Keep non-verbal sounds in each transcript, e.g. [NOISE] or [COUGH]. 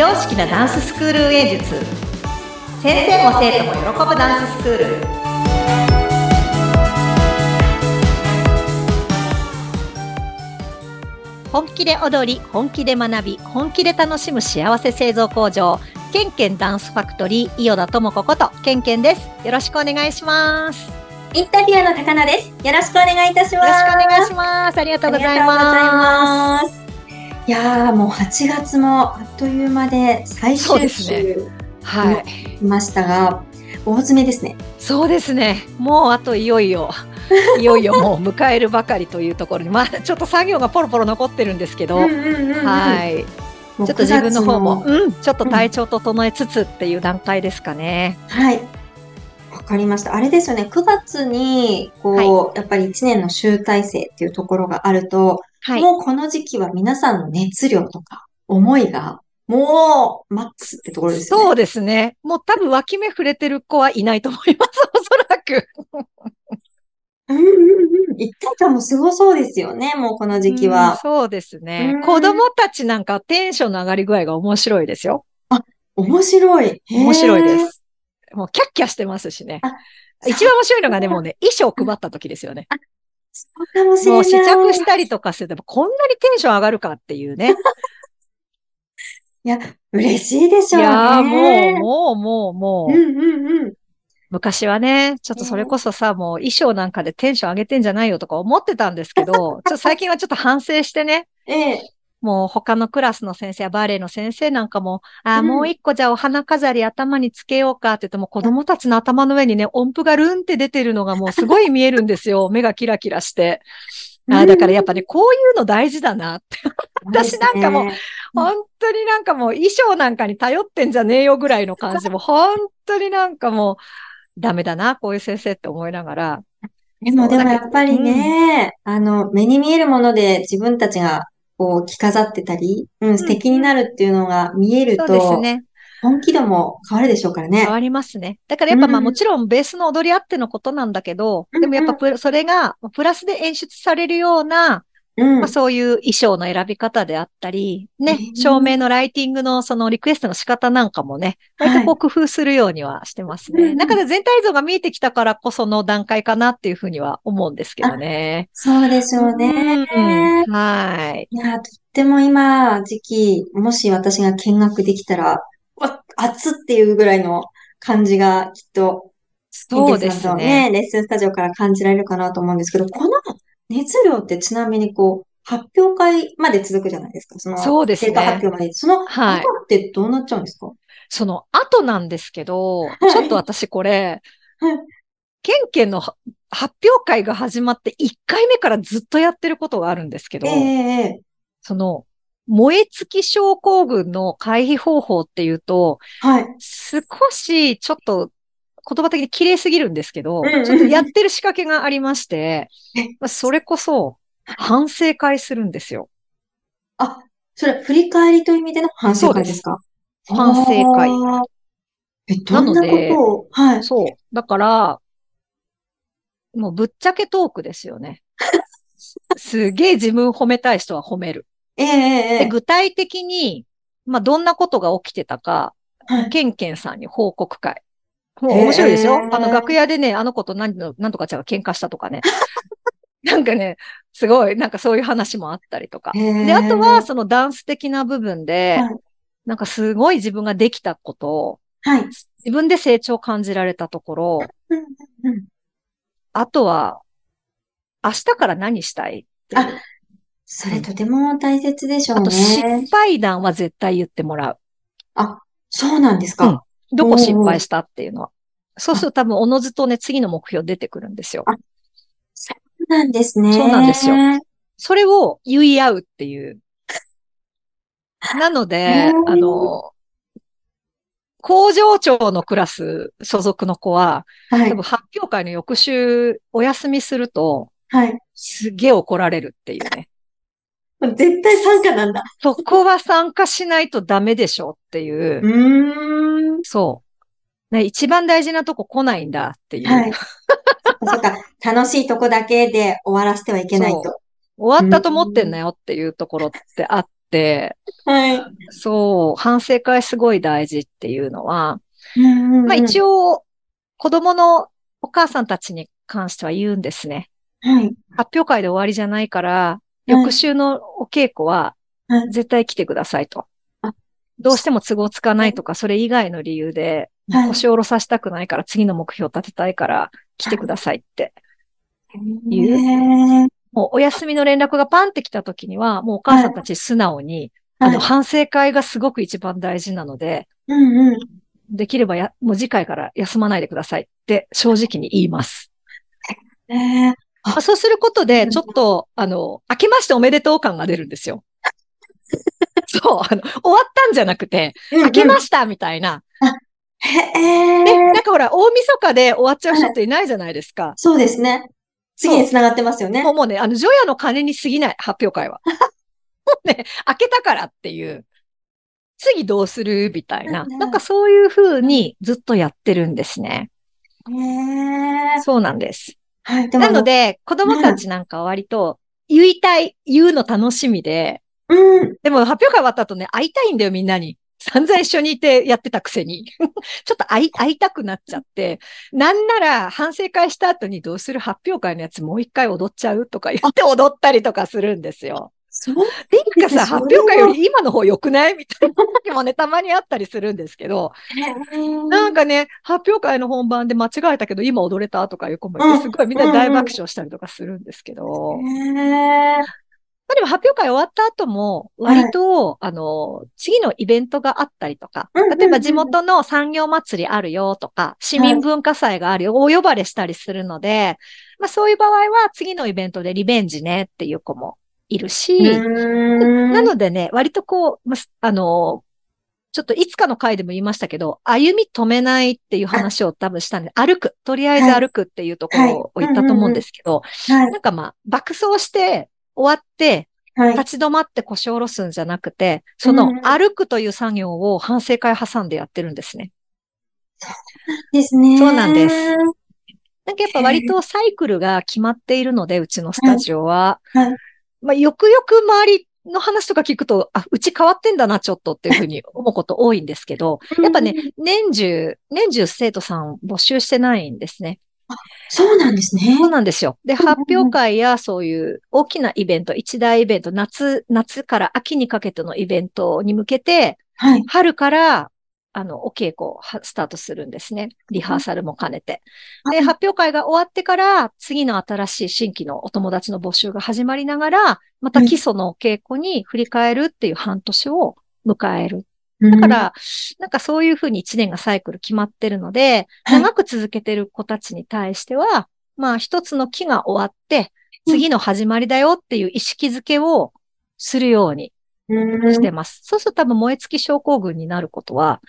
常識なダンススクール運営術。先生も生徒も喜ぶダンススクール。本気で踊り本気で学び本気で楽しむ幸せ製造工場。ケンケンダンスファクトリー伊予田智子ことケンケンです。よろしくお願いします。よインタビュアーの高野です。よろしくお願いいたします。ろしくお願いします。ありがとうございますいやーもう8月もあっという間で最終すね週はい来ましたが、大詰めですね。そうですね。もうあといよいよ、[LAUGHS] いよいよもう迎えるばかりというところに、まあちょっと作業がポロポロ残ってるんですけど、うんうんうんうんはい。ちょっと自分の方も、9月うん、ちょっと体調整えつつっていう段階ですかね。はい。わかりました。あれですよね。9月に、こう、やっぱり1年の集大成っていうところがあると、はい。もうこの時期は皆さんの熱量とか思いが、もうマックスってところですよね。そうですね。もう多分脇目触れてる子はいないと思います、[LAUGHS] おそらく。うんうんうん。一体感もすごそうですよね。もうこの時期うんは。そうですねうん。子供たちなんかテンションの上がり具合が面白いですよ。面白い。面白いで。す。もうキャッキャしてますしねあ。一番面白いのがね、もうね、衣装配った時ですよね。そうかもしれない。もう試着したりとかすると、こんなにテンション上がるかっていうね。いや、嬉しいでしょうね。いやーもう、もう、もう、もう、うんうんうん。昔はね、ちょっとそれこそさ、もう衣装なんかでテンション上げてんじゃないよとか思ってたんですけど、ちょっと最近はちょっと反省してね、ええ。もう他のクラスの先生やバレエの先生なんかも、あーうんもう一個じゃあお花飾り頭につけようかって言っても子供たちの頭の上にね、音符がルンって出てるのがもうすごい見えるんですよ。[LAUGHS] 目がキラキラして。あーだからやっぱね、こういうの大事だなって。私なんかもう本当になんかもう衣装なんかに頼ってんじゃねえよぐらいの感じで、もう本当になんかもうダメだな、こういう先生って思いながら。でも、でもやっぱりね、あの、目に見えるもので自分たちがこう着飾ってたり、うん、素敵になるっていうのが見えるそうですと、ね。本気度も変わるでしょうからね変。わりますね。だからやっぱまあうんもちろんベースの踊りあってのことなんだけど、うんでもやっぱプそれがプラスで演出されるような、うんまあ、。そういう衣装の選び方であったり、ねう、ん照明のライティングのそのリクエストの仕方なんかもね、はい割とこう工夫するようにはしてますね。うんうんだから全体像が見えてきたからこその段階かなっていうふうには思うんですけどね。そうでしょうね。うんはい。いや、とっても今、時期、もし私が見学できたら、わ、熱っていうぐらいの感じがきっと、そうですね。レッスンスタジオから感じられるかなと思うんですけど、この熱量ってちなみにこう、発表会まで続くじゃないですか。その、そうですね発表まで。そのはい後ってどうなっちゃうんですか？その後なんですけど、いちょっと私これ、はいケンケンのは発表会が始まって1回目からずっとやってることがあるんですけど、ええええその、燃え尽き症候群の回避方法っていうと、はい。少しちょっと言葉的に綺麗すぎるんですけど、うんうんちょっとやってる仕掛けがありましてえ、まあそれこそ反省会するんですよ。それ、振り返りという意味での反省会ですか？反省会あーえ、どんなこなのでとを、はい。そう。だから、もうぶっちゃけトークですよね。[LAUGHS] すげえ自分褒めたい人は褒める。えええええでえ具体的に、まあ、どんなことが起きてたか、はいケンケンさんに報告会。もう面白いですよ。あの、楽屋でね、あの子と何の、何とかちゃんが喧嘩したとかね。[LAUGHS] なんかね、すごい、なんかそういう話もあったりとか。で、あとは、そのダンス的な部分で、はいなんかすごい自分ができたことを、はい。自分で成長を感じられたところ、うんうんうんあとは、明日から何したいあそれとても大切でしょうあと、失ね。敗談は絶対言ってもらう。あ、そうなんですか。どこ失敗したっていうのは。そうすると多分、おのずとね、次の目標出てくるんですよ。あそうなんですね。そうなんですよそれを言い合うっていう。なので [LAUGHS] あの、工場長のクラス所属の子は、はい多分。発表会の翌週お休みすると、はい。すげえ怒られるっていうね。絶対参加なんだ。そこは参加しないとダメでしょっていうう。ーん。そう。ね、一番大事なとこ来ないんだっていう。はい。そっか。楽しいとこだけで終わらせてはいけないそと。終わったと思ってんなよっていうところってあっって、はい。そう、反省会すごい大事っていうのは、ままあ一応。応、子供のお母さんたちに関しては言うんですね。はい。発表会で終わりじゃないから、はい翌週のお稽古ははい絶対来てくださいとあ。どうしても都合つかないとか、それ以外の理由で、はい腰を下ろさせたくないから、次の目標を立てたいから、来てくださいって。言うもうお休みの連絡がパンって来た時には、もうお母さんたち素直に、あの、はい。反省会がすごく一番大事なので、うんうん。できればや、もう次回から休まないでくださいって正直に言います。えー、まあそうすることで、うんちょっと、あの、明けましておめでとう感が出るんですよ。[LAUGHS] そう、あの、終わったんじゃなくて、明けまししたみたいな。へで、えなんかほら、大晦日で終わっちゃう人っていないじゃないですか。そうですね。次に繋がってますよねも。うもうね、あの、除夜の鐘に過ぎない、発表会は。[LAUGHS] もうね、開けたからっていう。次どうする？みたいな。なんかそういう風にずっとやってるんですね。へえ。そうなんです。はい。でもなの、で、子供たちなんかは割と、言いたい、言うの楽しみで、うん。でも発表会終わった後ね、会いたいんだよ、みんなに。散々一緒にいてやってたくせに。[LAUGHS] ちょっと会い、会いたくなっちゃって。なんなら反省会した後にどうする発表会のやつもう一回踊っちゃうとか言って踊ったりとかするんですよ。そう。っていうかさ、それは発表会より今の方良くないみたいな時もね、たまにあったりするんですけど、なんかね、発表会の本番で間違えたけど今踊れたとかいう子もいて、うんすごいみんな大爆笑したりとかするんですけど、へえ。まあでも発表会終わった後も、割と、あの、次のイベントがあったりとか、例えば地元の産業祭りあるよとか、市民文化祭があるよ、お呼ばれしたりするので、まあそういう場合は次のイベントでリベンジねっていう子もいるし、ななのでね、割とこう、まあの、ちょっといつかの回でも言いましたけど、歩み止めないっていう話を多分したんで、歩く。とりあえず歩くっていうところを言ったと思うんですけど、はい。なんかまあ、爆走して終わって、はい。立ち止まって腰を下ろすんじゃなくて、そのうん歩くという作業を反省会挟んでやってるんですね。ですね。そうなんですなんかやっぱ割とサイクルが決まっているので、うちのスタジオは。はいまあ、よくよく周りの話とか聞くと、あ、うち変わってんだな、ちょっとっていうふうに思うこと多いんですけど、やっぱね、年中、年中生徒さんを募集してないんですね。そうなんですね。そうなんですよ。で、発表会やそういう大きなイベント、一大イベント、夏、夏から秋にかけてのイベントに向けて、はい。春から、あの、お稽古をはスタートするんですね。リハーサルも兼ねて。で、うん発表会が終わってから、次の新しい新規のお友達の募集が始まりながら、また基礎のお稽古に振り返るっていう半年を迎える。だか、ら、なんかそういうふうに一年がサイクル決まってるので、はい。長く続けてる子たちに対しては、まあ一つの期が終わって、次の始まりだよっていう意識づけをするようにうん。してます。そうすると多分燃え尽き症候群になることは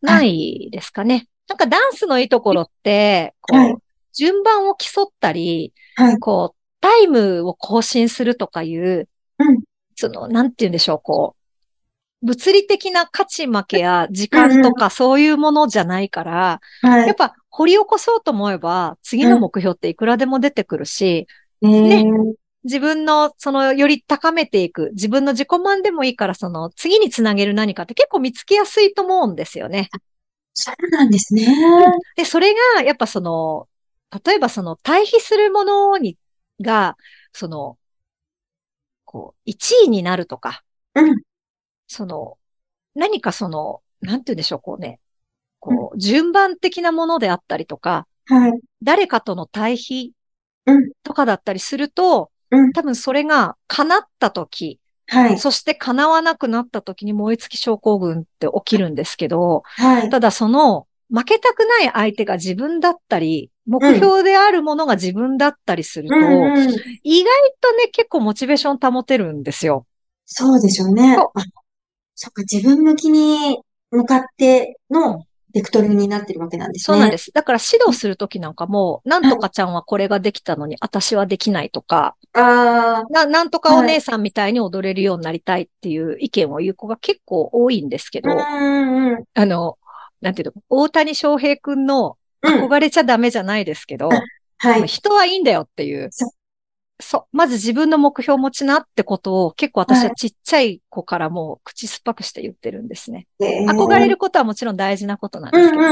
ないですかね。なんかダンスのいいところって、こう、はい。順番を競ったり、はい。こう、タイムを更新するとかいう、うん。その、なんて言うんでしょう、こう、物理的な勝ち負けや時間とかそういうものじゃないから、はい。やっぱ掘り起こそうと思えば、次の目標っていくらでも出てくるし、ね自分の、その、より高めていく、自分の自己満でもいいから、その、次につなげる何かって結構見つけやすいと思うんですよね。そうなんですね。で、それが、やっぱその、例えばその、対比するものに、が、その、こう、1位になるとか、うん。その、何かその、なんて言うんでしょう、こうね、こう、順番的なものであったりとか、はい。誰かとの対比うんとかだったりすると、うん多分それが叶った時、はい。そして叶わなくなった時に燃え尽き症候群って起きるんですけど、はい。ただその負けたくない相手が自分だったり、目標であるものが自分だったりすると、うんうん。意外とね、結構モチベーション保てるんですよ。そうでしょうね。そっか、自分向きに向かってのベクトルになってるわけなんですね。。そうなんですす。だから指導するときなんかも、なんとかちゃんはこれができたのに、私はできないとか、ああ、な、なんとかお姉さんみたいに踊れるようになりたいっていう意見を言う子が結構多いんですけど、うんうんうん。あの、なんていうの、大谷翔平くんのうん。憧れちゃダメじゃないですけど、はい。人はいいんだよっていうそう。そう。まず自分の目標を持ちなってことを結構私はちっちゃい子からもう口酸っぱくして言ってるんですね。憧れることはもちろん大事なことなんですけど、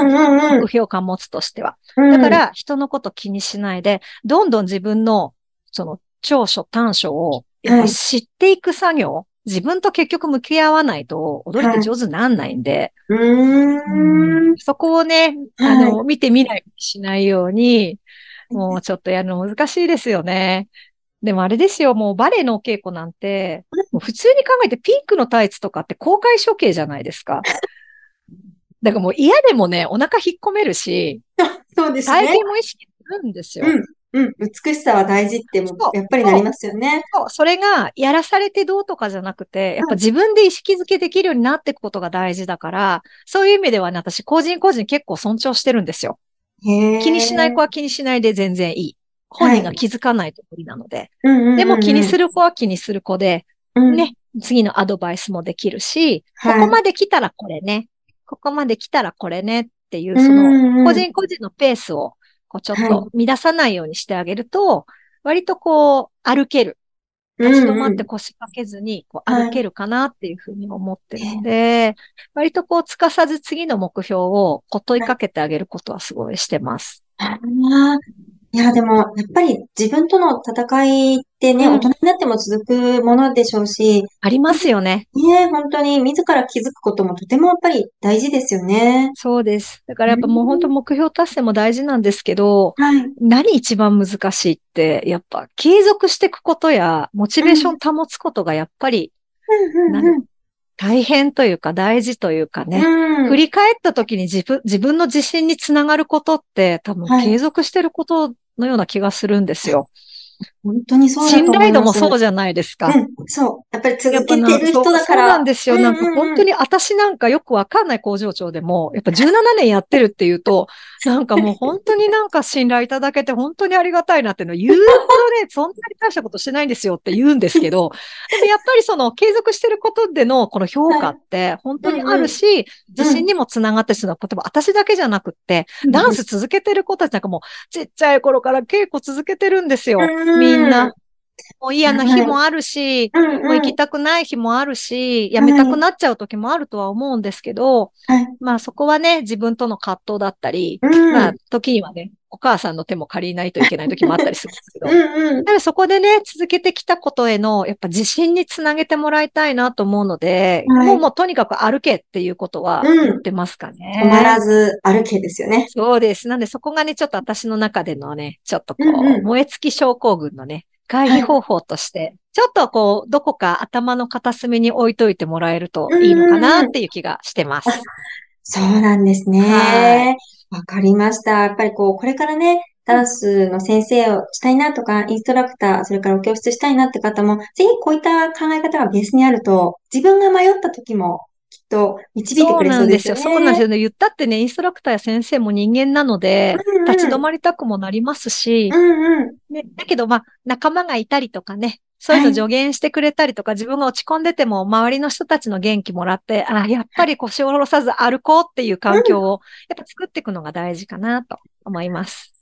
目標感持つとしては。だから人のこと気にしないで、どんどん自分のその長所短所を知っていく作業、はい、自分と結局向き合わないと踊りって上手になんないんで、はい、うん。そこをね、あの、はい、見てみないしないように、もうちょっとやるの難しいですよね。でもあれですよ、もうバレエのお稽古なんて、普通に考えてピンクのタイツとかって公開処刑じゃないですか。[LAUGHS] だからもう嫌でもね、お腹引っ込めるし、[LAUGHS] そうですね。体験も意識するんですよ。うんうん、美しさは大事ってもやっぱりなりますよね。そう、それがやらされてどうとかじゃなくて、やっぱ自分で意識づけできるようになっていくことが大事だから、そういう意味ではね、私個人個人結構尊重してるんですよ。気にしない子は気にしないで全然いい。本人が気づかないと無理なので。でも気にする子は気にする子で、うん、ね、次のアドバイスもできるし、はい、ここまで来たらこれね、ここまで来たらこれねっていう、その、個人個人のペースを、こう、ちょっと乱さないようにしてあげると、割とこう、歩ける。立ち止まって腰掛けずに、こう、歩けるかなっていうふうに思ってるので、割とこう、つかさず次の目標を、こう、問いかけてあげることはすごいしてます。あいや、でも、やっぱり自分との戦いってね、うん、大人になっても続くものでしょうし。ありますよね。ね本当に自ら気づくこともとてもやっぱり大事ですよね。そうです。だからやっぱもう本当目標達成も大事なんですけど、はい、何一番難しいって、やっぱ継続していくことや、モチベーション保つことがやっぱり、大変というか大事というかね、うん、振り返った時に自分、自分の自信につながることって多分継続してることのような気がするんですよ。本当にそうだと。信頼度もそうじゃないですか。うん、そう。やっぱり続けてる人だから。そうなんですよ。なんか本当に私なんかよくわかんない工場長でも、やっぱ17年やってるっていうと、なんかもう本当になんか信頼いただけて本当にありがたいなっていうのを言うほどね、[LAUGHS] そんなに大したことしてないんですよって言うんですけど、でもやっぱりその継続してることでのこの評価って本当にあるし、自信にもつながってするのは、例えば私だけじゃなくって、ダンス続けてる子たちなんかもうちっちゃい頃から稽古続けてるんですよ。みんな。もう嫌な日もあるし、はい、もう行きたくない日もあるし、辞めたくなっちゃう時もあるとは思うんですけど、はい、まあそこはね、自分との葛藤だったり、うん、まあ時にはね、お母さんの手も借りないといけない時もあったりするんですけど、うんうん、そこでね、続けてきたことへの、やっぱ自信につなげてもらいたいなと思うので、はい、もうもうとにかく歩けっていうことは言ってますかね。止まらず歩けですよね。そうです。なんでそこがね、ちょっと私の中でのね、ちょっとこう、うんうん、燃え尽き症候群のね、回避方法として、ちょっとこう、どこか頭の片隅に置いといてもらえるといいのかなっていう気がしてます。そうなんですね。わかりました。やっぱりこう、これからね、ダンスの先生をしたいなとか、インストラクター、それからお教室したいなって方も、ぜひこういった考え方がベースにあると、自分が迷った時もと導いてくれそうですよね。そうなんですよ。ね。言ったってね、インストラクターや先生も人間なので、うんうん、立ち止まりたくもなりますし、うんうんね、だけど、まあ、仲間がいたりとかね、そういうの助言してくれたりとか、はい、自分が落ち込んでても、周りの人たちの元気もらって、あやっぱり腰を下ろさず歩こうっていう環境を、やっぱ作っていくのが大事かなと思います。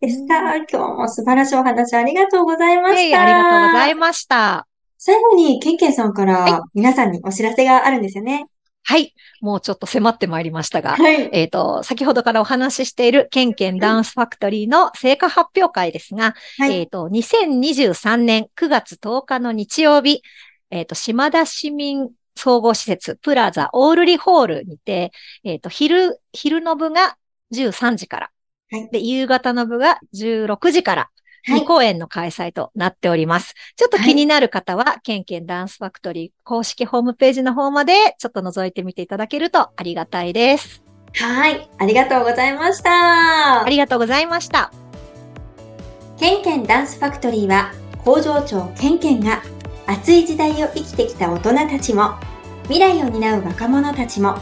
でした。今日も素晴らしいお話ありがとうございました。ありがとうございました。最後に、ケンケンさんから皆さんにお知らせがあるんですよね。はい。もうちょっと迫ってまいりましたが、はい、えっ、ー、と、先ほどからお話ししているケンケンダンスファクトリーの成果発表会ですが、はい、えっ、ー、と、2023年9月10日の日曜日、えっ、ー、と、島田市民総合施設プラザオールリホールにて、えっ、と、昼、昼の部が13時から、はい、で、夕方の部が16時から、2公演の開催となっております。ちょっと気になる方は、ケンケンダンスファクトリー公式ホームページの方までちょっと覗いてみていただけるとありがたいです。はい。ありがとうございました。ありがとうございました。ケンケンダンスファクトリーは、工場長ケンケンが熱い時代を生きてきた大人たちも、未来を担う若者たちも、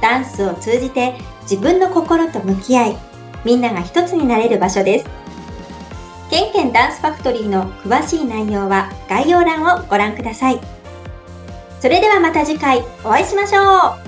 ダンスを通じて自分の心と向き合い、みんなが一つになれる場所です。ケンケンダンスファクトリーの詳しい内容は概要欄をご覧ください。それではまた次回お会いしましょう